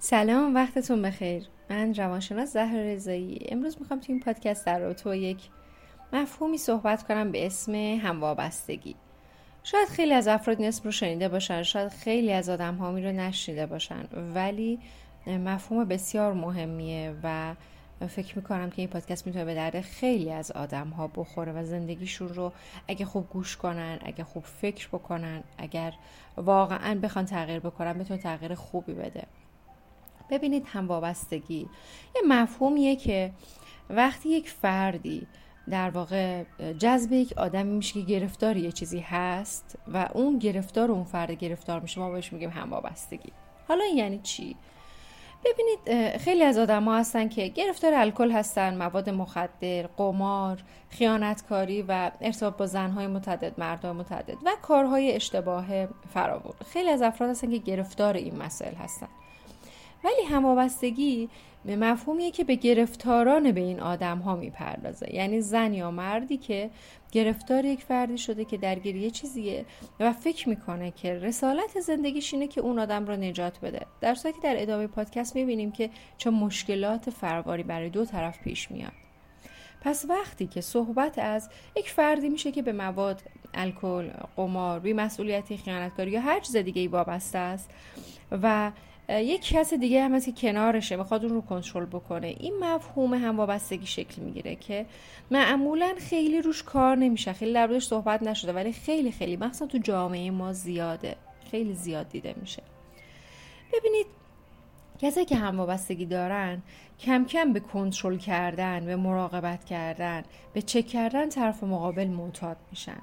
سلام وقتتون بخیر. من روانشناس زهر رضایی. امروز می‌خوام تو این پادکست در تو یک مفهومی صحبت کنم به اسم هموابستگی. شاید خیلی از افراد این اسم رو شنیده باشن شاید خیلی از آدم هامی رو نشنیده باشن ولی مفهوم بسیار مهمیه و فکر می‌کنم که این پادکست می‌تونه به درد خیلی از آدم ها بخوره و زندگیشون رو اگه خوب گوش کنن اگه خوب فکر بکنن اگر واقعا بخوان تغییر بکنن بتونه تغییر خوبی بده. ببینید هم وابستگی یه مفهومیه که وقتی یک فردی در واقع جذب یک آدمی میشه که گرفتار یه چیزی هست و اون گرفتار اون فرد گرفتار میشه ما بهش میگیم هم وابستگی حالا این یعنی چی؟ ببینید خیلی از آدم ها هستن که گرفتار الکل هستن مواد مخدر قمار خیانتکاری و ارتباط با زنهای متعدد مردهای متعدد و کارهای اشتباه فراوون خیلی از افراد هستن که گرفتار این مسائل هستن. ولی هموابستگی به مفهومیه که به گرفتاران به این آدم ها می‌پردازه. یعنی زن یا مردی که گرفتار یک فردی شده که درگیر یه چیزیه و فکر می‌کنه که رسالت زندگیش اینه که اون آدم رو نجات بده. در که در ادامه پادکست می‌بینیم که چه مشکلات فرواری برای دو طرف پیش میاد. پس وقتی که صحبت از یک فردی میشه که به مواد الکل قمار بیمسئولیتی خیانتکاری یا هر چیز دیگه ای وابسته است و یک کس دیگه هم هست که کنارشه می‌خواد اون رو کنترل بکنه. این مفهوم هم وابستگی شکل می‌گیره که معمولا خیلی روش کار نمیشه. خیلی در صحبت نشده ولی خیلی خیلی مخصوصا تو جامعه ما زیاده. خیلی زیاد دیده میشه. ببینید کسایی که هم وابستگی دارن کم کم به کنترل کردن به مراقبت کردن به چک کردن طرف مقابل معتاد میشن.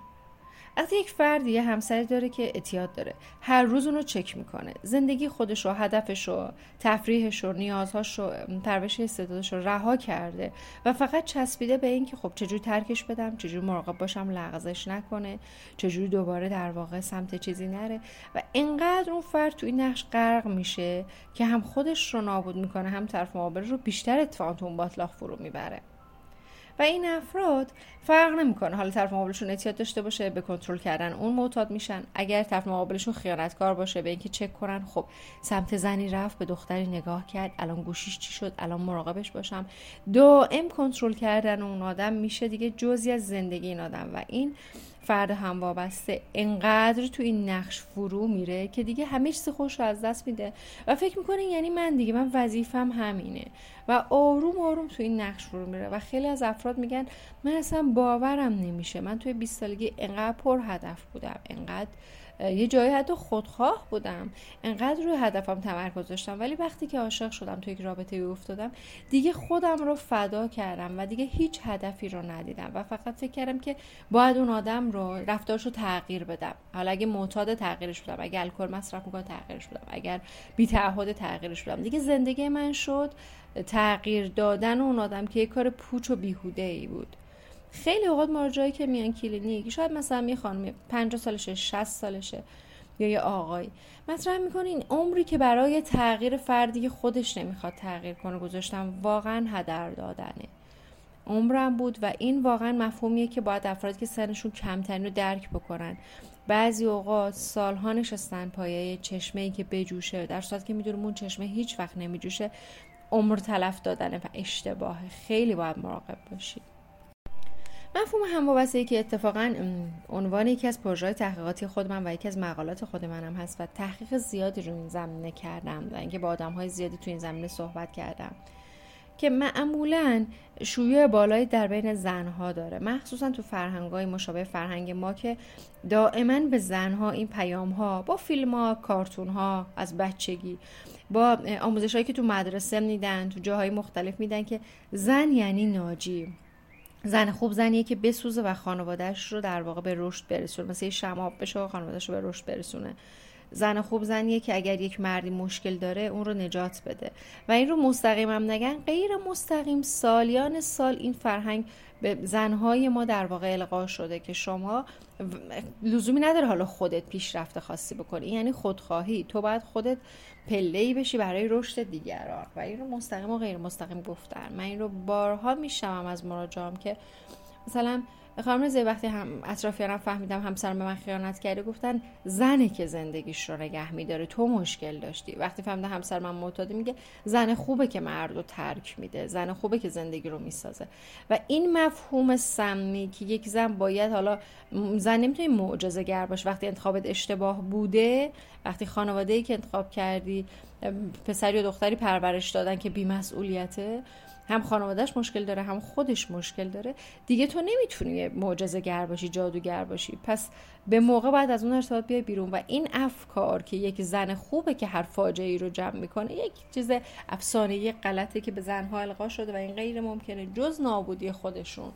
وقتی یک فرد یه همسری داره که اعتیاد داره هر روز اونو چک می‌کنه. زندگی خودش رو هدفش رو تفریحش رو نیازهاش رو پرورش استعدادش رو رها کرده و فقط چسبیده به اینکه خب چجوری ترکش بدم چجوری مراقب باشم لغزش نکنه چجوری دوباره در واقع سمت چیزی نره و اینقدر اون فرد تو این نقش غرق میشه که هم خودش رو نابود می‌کنه هم طرف مقابل رو بیشتر اتفاقا تو اون باطلاق فرو می‌بره. و این افراد فرق نمی‌کنه. حالا طرف مقابلشون اعتیاد داشته باشه به کنترل کردن اون معتاد میشن. اگر طرف مقابلشون خیانتکار باشه به اینکه چک کنن خب سمت زنی رفت به دختری نگاه کرد. الان گوشیش چی شد؟ الان مراقبش باشم. دائم کنترل کردن اون آدم میشه دیگه جزی از زندگی این آدم. و این فرد هم وابسته انقدر تو این نقش فرو میره که دیگه همه چیز خوش رو از دست میده. و فکر می‌کنه یعنی من دیگه من وظیفم همینه. و آروم آروم تو این نقش فرو میره. و خیلی از افراد میگن من اصلا باورم نمیشه. من توی 20 سالگی انقدر پر هدف بودم. انقدر یه جایی حتی خودخواه بودم. انقدر روی هدفم تمرکز داشتم. ولی وقتی که عاشق شدم تو یک رابطه افتادم دیگه خودم رو فدا کردم و دیگه هیچ هدفی رو ندیدم و فقط فکر کردم که باید اون آدم رو رفتارش رو تغییر بدم. حالا اگه معتاد تغییرش بدم اگه الکل مصرف می‌کنه تغییرش بدم اگر بی تعهد تغییرش بدم دیگه زندگی من شد تغییر دادن اون آدم که یه کار پوچ و بیهوده ای بود. خیلی اوقات مراجعایی که میان کلینیک شاید مثلا یه خانم 50 سالشه 60 سالشه یا یه آقای مطرح می‌کنین عمری که برای تغییر فردی خودش نمی‌خواد تغییر کنه گذاشتم واقعا هدر دادنه. عمرم بود و این واقعا مفهومیه که باید افرادی که سنشون کمترین رو درک بکنن. بعضی اوقات سالها نشستن پایه چشمه ای که بجوشه در صورت که می‌دونم اون چشمه هیچ وقت نمیجوشه عمر تلف دادنه و اشتباه خیلی باید مراقب باشید مفهوم هموابستگی که اتفاقا عنوان یکی از پروژه تحقیقاتی خود من و یکی از مقالات خود منم هست و تحقیق زیادی رو این زمینه کردم و اینکه با آدم های زیادی تو این زمینه صحبت کردم که معمولا شیوع بالایی در بین زنها داره. مخصوصا تو فرهنگای مشابه فرهنگ ما که دائما به زنها این پیام ها با فیلم ها کارتون ها از بچگی با آموزش هایی که تو مدرسه میدن تو جاهای مختلف میدن که زن یعنی ناجی. زن خوب زنیه که بسوزه و خانوادهش رو در واقع به رشد برسونه. مثل شماب بشه و خانوادهش رو به رشد برسونه. زن خوب زنیه که اگر یک مردی مشکل داره اون رو نجات بده. و این رو مستقیم هم نگن غیر مستقیم سالیان سال این فرهنگ به زنهای ما در واقع القا شده که شما لزومی نداره حالا خودت پیشرفت خاصی بکنی. یعنی خودخواهی. تو باید خودت پله بشی برای رشد دیگران. و این رو مستقیم و غیر مستقیم گفتن. من این رو بارها میشمم از مراجعام که مثلا خانم زی وقتی هم اطرافیانم فهمیدم همسرم به من خیانت کرده گفتن زنه که زندگیش رو نگه میداره تو مشکل داشتی. وقتی فهمیدم همسر من معتاده میگه زن خوبه که مرد رو ترک میده زن خوبه که زندگی رو می‌سازه. و این مفهوم سمی که یک زن باید حالا زن نمی‌تونی معجزه گر باشه. وقتی انتخابت اشتباه بوده وقتی خانواده ای که انتخاب کردی پسری و دختری پرورش دادن که بیمسئولیته هم خانوادهش مشکل داره هم خودش مشکل داره. دیگه تو نمی‌تونی معجزه گر باشی جادوگر باشی. پس به موقع باید از اون ارتباط بیای بیرون و این افکار که یک زن خوبه که هر فاجعه ای رو جمع می‌کنه یک چیز افسانه غلطه که به زنها القا شده و این غیر ممکنه جز نابودی خودشون.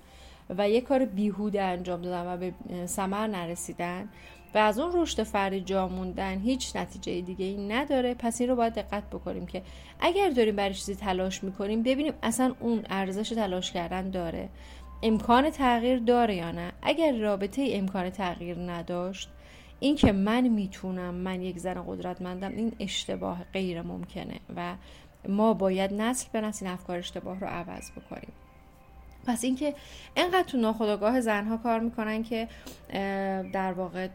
و یه کار بیهوده انجام دادن و به ثمر نرسیدن و از اون رشد فردی جا موندن هیچ نتیجه دیگه ای نداره. پس این رو باید دقت بکنیم که اگر داریم برای چیزی تلاش می‌کنیم ببینیم اصلا اون ارزش تلاش کردن داره. امکان تغییر داره یا نه؟ اگر رابطه امکان تغییر نداشت این که من می‌تونم من یک زن قدرتمندم این اشتباه غیر ممکنه و ما باید نسل به نسل این افکار اشتباه رو عوض بکنیم. پس اینکه انقدر تو ناخودآگاه زنها کار می‌کنن که در واقع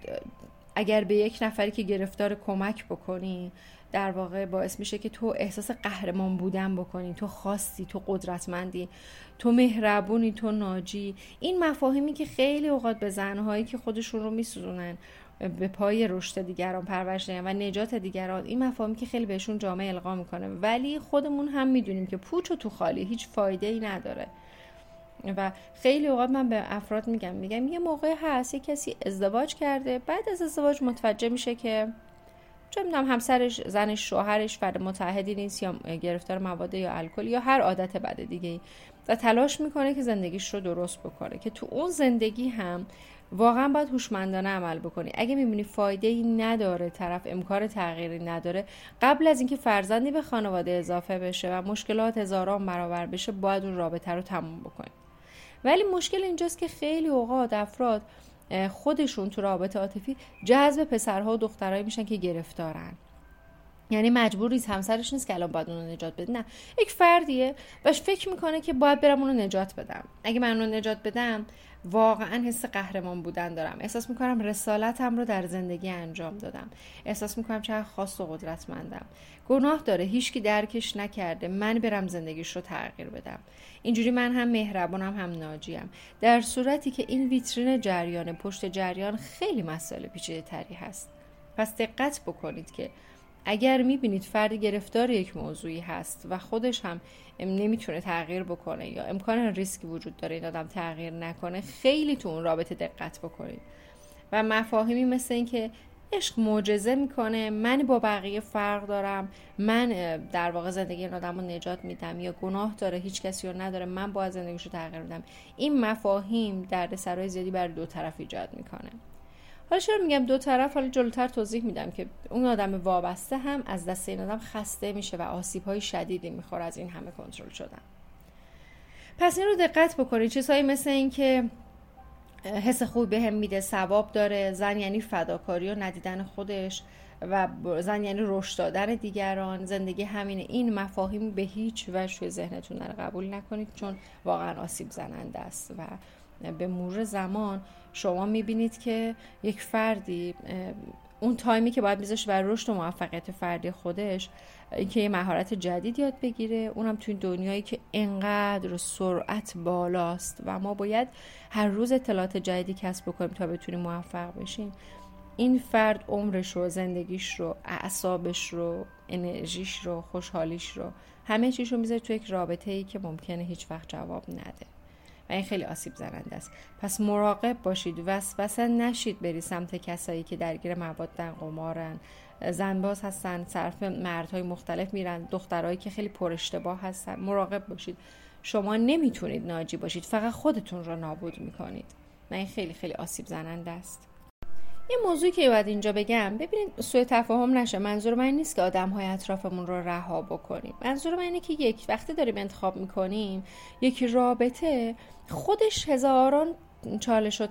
اگر به یک نفری که گرفتار کمک بکنی در واقع باعث میشه که تو احساس قهرمان بودن بکنی. تو خاصی تو قدرتمندی تو مهربونی تو ناجی. این مفاهیمی که خیلی اوقات به زنهایی که خودشون رو میسوزونن به پای رشد دیگران پرورش و نجات دیگران این مفاهیمی که خیلی بهشون جامعه القا می‌کنه. ولی خودمون هم می‌دونیم که پوچ و تو خالی هیچ فایده ای نداره. و خیلی اوقات من به افراد میگم. میگم یه موقع هست یه کسی ازدواج کرده بعد از ازدواج متوجه میشه که چه می‌دونم همسرش زنش شوهرش فرد متحدی نیست یا گرفتار مواد یا الکل یا هر عادت بد دیگه ای و تلاش می‌کنه که زندگیش رو درست بکنه. که تو اون زندگی هم واقعا باید هوشمندانه عمل بکنی. اگه می‌بینی فایده ای نداره طرف امکان تغییری نداره قبل از اینکه فرزندی به خانواده اضافه بشه و مشکلات هزاران برابر بشه باید اون رابطه رو تموم بکنی. ولی مشکل اینجاست که خیلی اوقات افراد خودشون تو رابطه عاطفی جذب پسرها و دخترهایی میشن که گرفتارن. یعنی مجبور نیست همسرش نیست که الان باید اونو نجات بده. نه. یک فردیه. و فکر می‌کنه که باید برم اونو نجات بدم. اگه من اونو نجات بدم واقعا حس قهرمان بودن دارم. احساس می‌کنم رسالتم رو در زندگی انجام دادم. احساس می‌کنم چقدر خاص و قدرتمندم. گناه داره. هیچکی درکش نکرده. من برم زندگیش رو تغییر بدم. اینجوری من هم مهربانم هم ناجیم. در صورتی که این ویترین جریان پشت جریان خیلی مسائل پیچیده تری هست. پس دقت بکنید که اگر می‌بینید فردی گرفتار یک موضوعی هست و خودش هم نمی‌تونه تغییر بکنه یا امکان ریسکی وجود داره این آدم تغییر نکنه خیلی تو اون رابطه دقت بکنید. و مفاهیمی مثل اینکه عشق معجزه می‌کنه من با بقیه فرق دارم من در واقع زندگی این آدم رو نجات میدم یا گناه داره هیچ کسی رو نداره من باید زندگیش رو تغییر بدم. این مفاهیم درد سرای زیادی بر دو طرف ایجاد می‌کنه. حالا چرا میگم دو طرف؟ حالا جلوتر توضیح میدم که اون آدم وابسته هم از دست این آدم خسته میشه و آسیب های شدیدی می‌خوره از این همه کنترل شدن. پس این رو دقت بکنید. چیزهایی مثل این که حس خوبی به هم میده ثواب داره زن یعنی فداکاری و ندیدن خودش و زن یعنی رشد دادن دیگران زندگی همینه این مفاهیم به هیچ وجه ذهنتون نره قبول نکنید چون واقعا آسیب زننده است و به مرور زمان شما می‌بینید که یک فردی اون تایمی که باید میذاشه برای رشد و موفقیت فردی خودش اینکه یه مهارت جدید یاد بگیره اونم توی دنیایی که انقدر سرعت بالاست و ما باید هر روز اطلاعات جدیدی کسب بکنیم تا بتونیم موفق بشیم. این فرد عمرش رو زندگیش رو اعصابش رو انرژیش رو خوشحالیش رو همه چیش رو می‌ذاره تو یک رابطه ای که ممکنه هیچ وقت جواب نده. و این خیلی آسیب زننده است. پس مراقب باشید. وسوسه نشید بری سمت کسایی که درگیر مواد قمارن زنباز هستن صرف مردهای مختلف میرن دخترهایی که خیلی پر اشتباه هستن. مراقب باشید. شما نمی‌تونید ناجی باشید. فقط خودتون را نابود می‌کنید. و این خیلی خیلی آسیب زننده است. یه موضوعی که باید اینجا بگم. ببینید سوء تفاهم نشه. منظور من نیست که آدم های اطرافمون رو رها بکنیم. منظور من اینه که یک وقتی داریم انتخاب می‌کنیم یک رابطه خودش هزاران چالش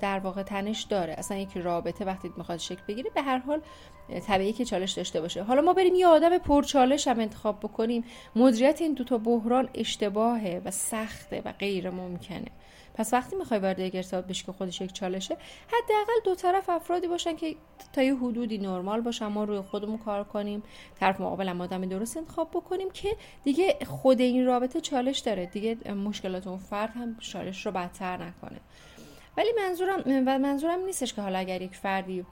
در واقع تنش داره. اصلا یک رابطه وقتی می‌خواد شکل بگیره به هر حال طبیعی که چالش داشته باشه. حالا ما بریم یه آدم پرچالش هم انتخاب بکنیم. مدیریت این دوتا بحران اشتباهه و سخته و غیر ممکنه پس وقتی می‌خوای وارد یک ارتباط بشی که خودش یک چالشه حداقل دو طرف افرادی باشن که تا یه حدودی نرمال باشن ما روی خودمون کار کنیم طرف مقابل هم آدم درست انتخاب بکنیم که دیگه خود این رابطه چالش داره. دیگه مشکلات اون فرد هم چالش رو بدتر نکنه. ولی منظورم و منظورم نیستش که حالا اگر یک فردی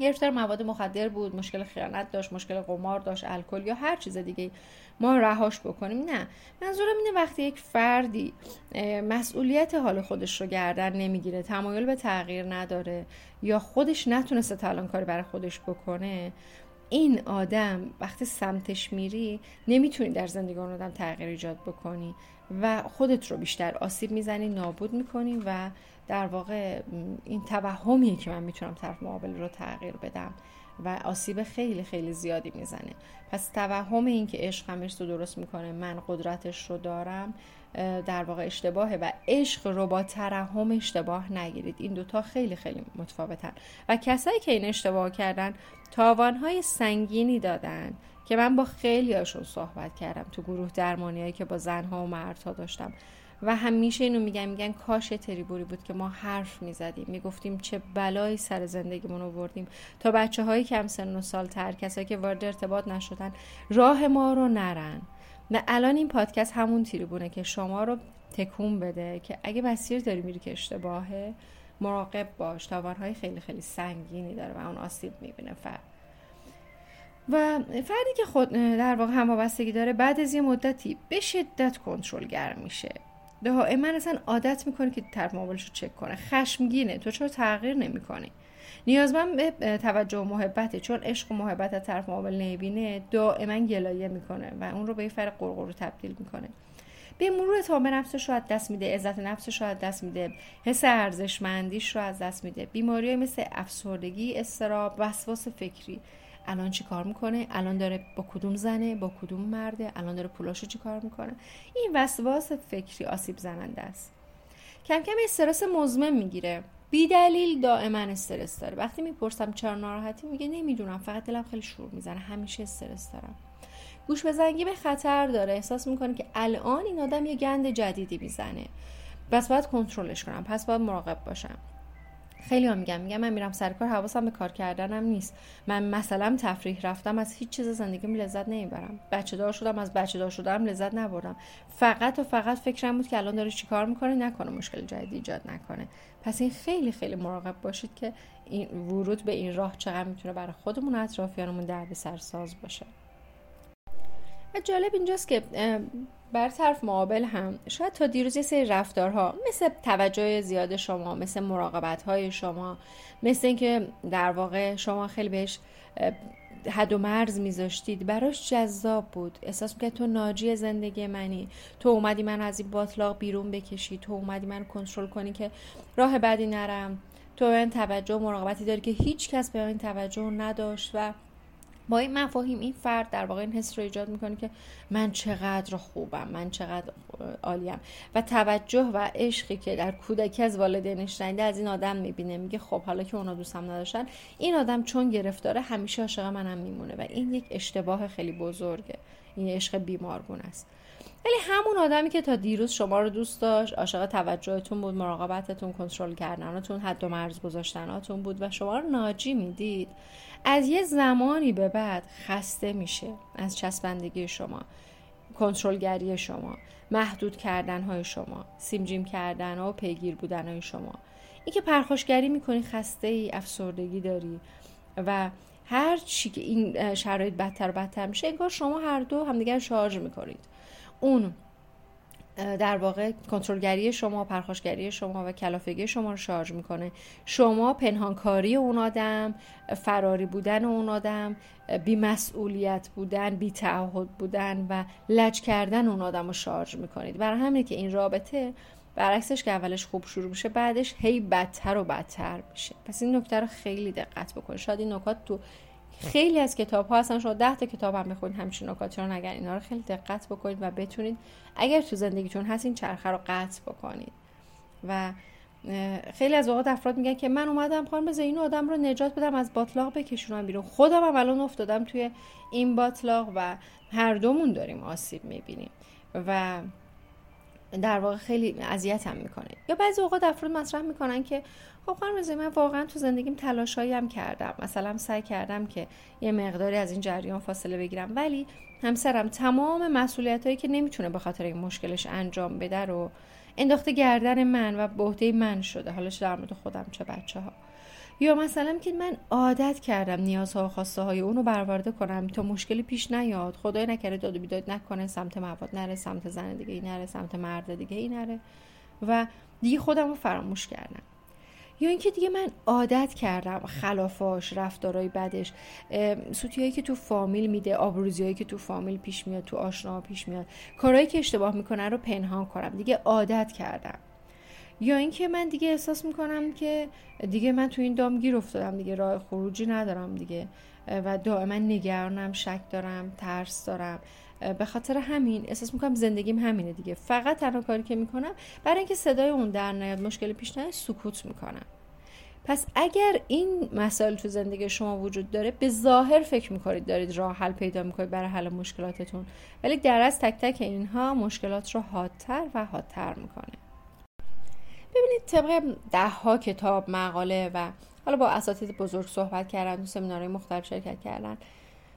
گرفتار مواد مخدر بود مشکل خیانت داشت مشکل قمار داشت الکل یا هر چیز دیگه ما رهاش بکنیم. نه. منظورم اینه وقتی یک فردی مسئولیت حال خودش رو گردن نمی‌گیره تمایل به تغییر نداره یا خودش نتونسته کاری برای خودش بکنه این آدم وقتی سمتش میری نمی‌تونی در زندگی اون آدم تغییر ایجاد بکنی و خودت رو بیشتر آسیب می‌زنی نابود می‌کنی و در واقع این توهمیه که من می‌تونم طرف مقابل رو تغییر بدم و آسیب خیلی خیلی زیادی می‌زنه. پس توهم این که عشق همش رو درست می‌کنه من قدرتش رو دارم در واقع اشتباهه و عشق رو با ترحم اشتباه نگیرید. این دوتا خیلی خیلی متفاوتن. و کسایی که این اشتباه کردن تاوانهای سنگینی دادن که من با خیلی هاشون صحبت کردم تو گروه درمانیایی که با زنها و مردها داشتم. و همیشه اینو میگن میگن کاش تریبوری بود که ما حرف می‌زدیم. می‌گفتیم چه بلایی سر زندگیمون آوردیم. تا بچه های کم سن و سال تر کسایی که وارد ارتباط نشدن راه ما رو نرن. و الان این پادکست همون تریبونه که شما رو تکون بده که اگه مسیر داری میری که اشتباهه مراقب باش. تاوانهای خیلی خیلی سنگینی داره و اون آسیب می‌بینه فرد و فردی که خود در واقع هموابستگی داره بعد از یه مدتی به شدت کنترلگر میشه. دائما اصلا عادت می‌کنه که طرف مقابلش رو چک کنه. خشمگینه. تو چرا تغییر نمی‌کنی؟ نیازمند به توجه و محبته چون عشق و محبت از طرف مقابل نمی‌بینه دائما گلایه می‌کنه و اون رو به یه فرق قرقرو تبدیل می‌کنه. به مرور اعتماد نفسش رو از دست میده عزت نفسش رو از دست میده حس ارزشمندیش رو از دست میده. بیماری مثل افسردگی استراب وسواس فکری. الان چی کار می‌کنه؟ الان داره با کدوم زنه؟ با کدوم مرده؟ الان داره پولاشو چی کار می‌کنه؟ این وسواس فکری آسیب زننده است. کم کم استرس مزمن می‌گیره. بی دلیل دائما استرس داره. وقتی می‌پرسم چرا ناراحتی میگه نمی‌دونم. فقط دلم خیلی شور می‌زنه. همیشه استرس دارم. گوش به زنگی به خطر داره. احساس می‌کنه که الان این آدم یه گند جدیدی می‌زنه. پس باید کنترلش کنم. پس باید مراقب باشم. خیلی ها میگم میگم من میرم سر کار حواسم به کار کردنم نیست. من مثلا تفریح رفتم از هیچ چیز زندگیم لذت نمی‌برم. بچه دار شدم از بچه دار شدم لذت نبردم. فقط و فقط فکرم بود که الان داره چیکار می‌کنه؟ نکنه مشکل جدید ایجاد نکنه. پس این خیلی خیلی مراقب باشید که این ورود به این راه چقدر می‌تونه برای خودمون اطرافیانمون درد سرساز باشه. و جالب اینجاست که بر طرف مقابل هم. شاید تا دیروز یه سری رفتارها مثل توجه زیاد شما مثل مراقبت های شما مثل اینکه در واقع شما خیلی بهش حد و مرز میذاشتید. براش جذاب بود. احساس می‌کرد تو ناجی زندگی منی. تو اومدی من از این باطلاق بیرون بکشی. تو اومدی من کنترل کنی که راه بعدی نرم. تو این توجه و مراقبتی داری که هیچ کس به این توجه نداشت و با این مفاهیم این فرد در واقع این حس رو ایجاد می‌کنه که من چقدر خوبم من چقدر عالیم. و توجه و عشقی که در کودکی از والدینش شنیده از این آدم می‌بینه میگه خب حالا که اونا دوستم نداشتن این آدم چون گرفتاره همیشه عاشق منم میمونه. و این یک اشتباه خیلی بزرگه. این عشق بیمارگون است. ولی همون آدمی که تا دیروز شما رو دوست داشت عاشق توجهتون بود مراقبتتون کنترل کردناتون حد و مرز گذاشتناتون بود و شما رو ناجی می‌دید از یه زمانی به بعد خسته میشه از چسبندگی شما کنترلگری شما محدود کردن های شما سیمجیم کردن و پیگیر بودن های شما. این که پرخاشگری می‌کنی خسته ای افسردگی داری و هر چی که این شرایط بدتر بدتر میشه انگار شما هر دو همدیگر شارژ می‌کنید. اون در واقع کنترلگری شما پرخاشگری شما و کلافگی شما رو شارژ می‌کنه. شما پنهانکاری اون آدم فراری بودن اون آدم بیمسئولیت بودن بی تعهد بودن و لج کردن اون آدم رو شارژ می‌کنید. برای همینه که این رابطه برعکسش که اولش خوب شروع میشه بعدش هی بدتر و بدتر میشه. پس این نکته رو خیلی دقت بکنید شاید این نکات تو خیلی از کتاب ها هستن. شما ده تا کتاب هم بخونید. همچین نکاتی رو نگن اینا رو خیلی دقت بکنید و بتونید اگر تو زندگیتون هست این چرخه رو قطع بکنید. و خیلی از اوقات افراد میگن که من اومدم خانم بذار این آدم رو نجات بدم از باطلاق بکشونم بیرون. خودم هم الان افتادم توی این باطلاق و هر دومون داریم آسیب می‌بینیم. و در واقع خیلی اذیتم می‌کنه. یا بعضی اوقات افراد مطرح می‌کنن که خب خانم من واقعا تو زندگیم تلاشایی هم کردم. مثلا سعی کردم که یه مقداری از این جریان فاصله بگیرم. ولی همسرم تمام مسئولیت هایی که نمی‌تونه به خاطر این مشکلش انجام بده رو انداخته گردن من و به من شده. حالا چه در مورد خودم چه بچه ها یا مثلا که من عادت کردم نیازها و خواسته های اونو برآورده کنم تا مشکلی پیش نیاد. خدای نکرده داد و بیداد نکنه سمت مواد نره سمت زن دیگه ای نره سمت مرد دیگه ای نره. و دیگه خودم رو فراموش کردم. یا اینکه دیگه من عادت کردم خلافاش رفتارهای بدش. سوتیایی که تو فامیل میده آبروزیایی که تو فامیل پیش میاد تو آشنا پیش میاد. کارهایی که اشتباه می‌کنه رو پنهان کنم. دیگه عادت کردم. یا اینکه من دیگه احساس می‌کنم که دیگه من تو این دام گیر افتادم دیگه راه خروجی ندارم دیگه. و دائما نگرانم شک دارم ترس دارم. به خاطر همین احساس می‌کنم زندگیم همینه دیگه. فقط تنها کاری که می‌کنم برای اینکه صدای اون در نیاد مشکلی پیش نیاد سکوت می‌کنم. پس اگر این مسائل تو زندگی شما وجود داره به ظاهر فکر می‌کنید دارید راه حل پیدا می‌کنید برای حل مشکلاتتون. ولی در از تک تک اینها مشکلات رو حادتر و حادتر می‌کنه. ببینید طبق ده ها کتاب مقاله و حالا با اساتید بزرگ صحبت کردن تو سمینارهای مختلف شرکت کردن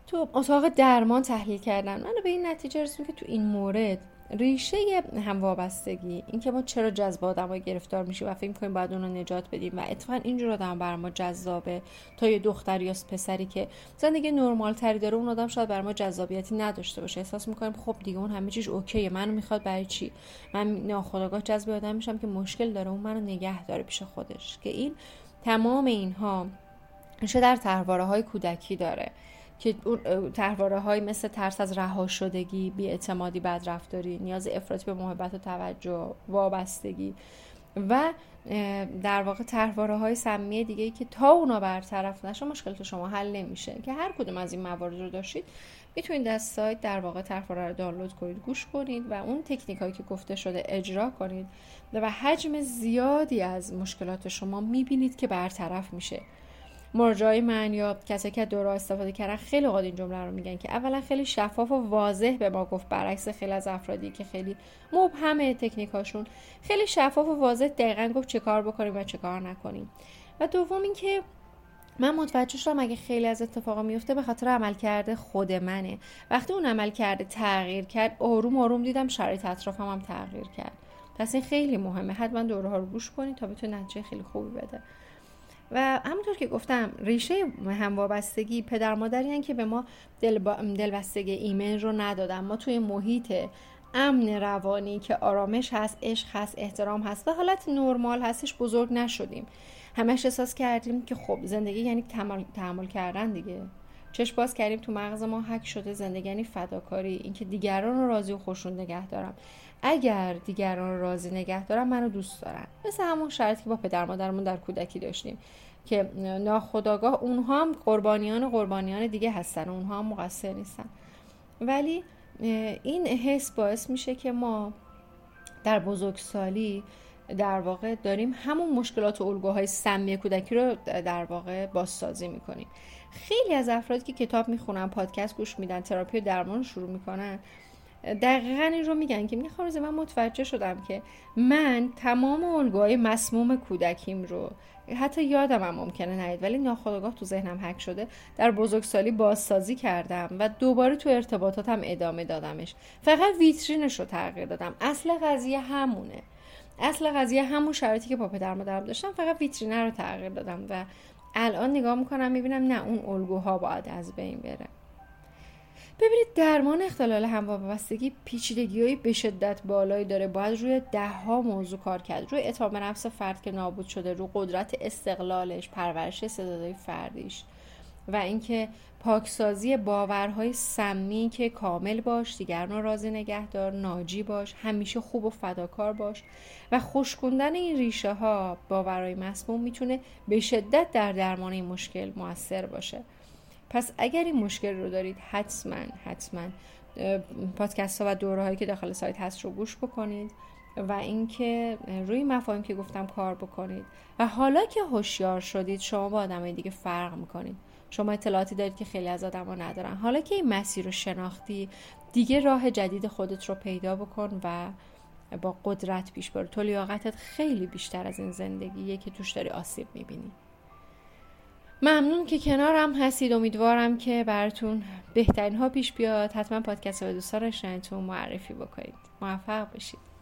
تو اتاق درمان تحلیل کردن من به این نتیجه رسیدم که تو این مورد ریشه هم وابستگی اینکه ما چرا جذب آدمای گرفتار میشیم و فکر می‌کنیم باید اون رو نجات بدیم و اتفاقا اینجور آدم بر ما جذابه تا یه دختر یا پسری که زندگی نرمال تری داره اون آدم شاید بر ما جذابیتی نداشته باشه. احساس می‌کنیم خب دیگه اون همه چیز اوکیه منو می‌خواد برای چی؟ من ناخودآگاه جذب آدم میشم که مشکل داره اون منو نگه داره پیش خودش. که این تمام اینها میشه در تحواره های کودکی داره. که تحواره های مثل ترس از رها شدگی بیاعتمادی بدرفتاری نیاز افراطی به محبت و توجه وابستگی و در واقع تحواره های سمی دیگه ای که تا اونا برطرف نشه مشکلات شما حل نمیشه. که هر کدوم از این موارد رو داشتید می‌تونید از سایت در واقع تحواره رو دانلود کنید گوش کنید و اون تکنیک هایی که گفته شده اجرا کنید و حجم زیادی از مشکلات شما می‌بینید که برطرف میشه. مرجای من یا کسایی که دورا استفاده کردن خیلی اوقات این جمله رو میگن که اولا خیلی شفاف و واضح به ما گفت برعکس خیلی از افرادی که خیلی مبهمه تکنیکاشون خیلی شفاف و واضح دقیقا گفت چه کار بکنیم و چه کار نکنیم. و دوم اینکه من متوجه شدم اگه خیلی از اتفاقا میفته به خاطر عمل کرده خود منه. وقتی اون عمل کرده تغییر کرد آروم آروم دیدم شرایط اطرافم هم تغییر کرد. پس این خیلی مهمه. حتما دوره ها رو گوش کنید تا بتونه نتیجه خیلی خوبی بده. و همونطور که گفتم ریشه هم وابستگی پدر مادری که به ما دل دلبستگی ایمن رو ندادن. ما توی محیط امن روانی که آرامش هست عشق هست احترام هست و حالت نرمال هستش بزرگ نشدیم. همش احساس کردیم که خب زندگی یعنی تحمل کردن دیگه. چشم باز کردیم تو مغز ما حک شده زندگی یعنی فداکاری. اینکه دیگران رو راضی و خوشون نگه دارم. اگر دیگران راضی نگه دارم منو دوست دارن. مثل همون شرطی که با پدر مادرمون در کودکی داشتیم که ناخداگاه اونها هم قربانیان قربانیان دیگه هستن اونها هم مقصر نیستن. ولی این حس باعث میشه که ما در بزرگسالی در واقع داریم همون مشکلات و الگوهای سمی کودکی رو در واقع بازسازی می‌کنیم. خیلی از افرادی که کتاب می‌خونن پادکست گوش میدن تراپی و درمان شروع می‌کنن دقیقا این رو میگن که می‌خوام من متوجه شدم که من تمام الگوهای مسموم کودکیم رو حتی یادم هم ممکنه نهید ولی ناخودآگاه تو ذهنم حک شده در بزرگسالی بازسازی کردم و دوباره تو ارتباطاتم ادامه دادمش. فقط ویترینش رو تغییر دادم. اصل قضیه همونه. اصل قضیه همون شرایطی که با پدر مادرم داشتم فقط ویترینه رو تغییر دادم و الان نگاه می‌کنم می‌بینم نه اون الگوها باید از بین بره. ببینید درمان اختلال هموابستگی پیچیدگی به شدت بالایی داره. باید روی ده ها موضوع کار کرد. روی اتهام نفس فرد که نابود شده رو قدرت استقلالش پرورش استعدادهای فردیش و اینکه پاکسازی باورهای سمی که کامل باش دیگران راضی نگهدار ناجی باش همیشه خوب و فداکار باش و خوشکندن این ریشه ها باورهای مسموم می‌تونه به شدت در درمان این مشکل موثر باشه. پس اگر این مشکل رو دارید حتما حتما پادکست ها و دوره هایی که داخل سایت هست رو گوش بکنید و اینکه روی مفاهیم که گفتم کار بکنید. و حالا که هوشیار شدید شما با آدمای دیگه فرق می‌کنید. شما اطلاعاتی دارید که خیلی از آدما ندارن. حالا که این مسیر رو شناختی دیگه راه جدید خودت رو پیدا بکن و با قدرت پیش بره تو لیاقتت خیلی بیشتر از این زندگیه که توش داری آسیب می‌بینی. ممنون که کنارم هستید. امیدوارم که براتون بهترین ها پیش بیاد. حتما پادکست رو دوستان معرفی بکنید. موفق باشید.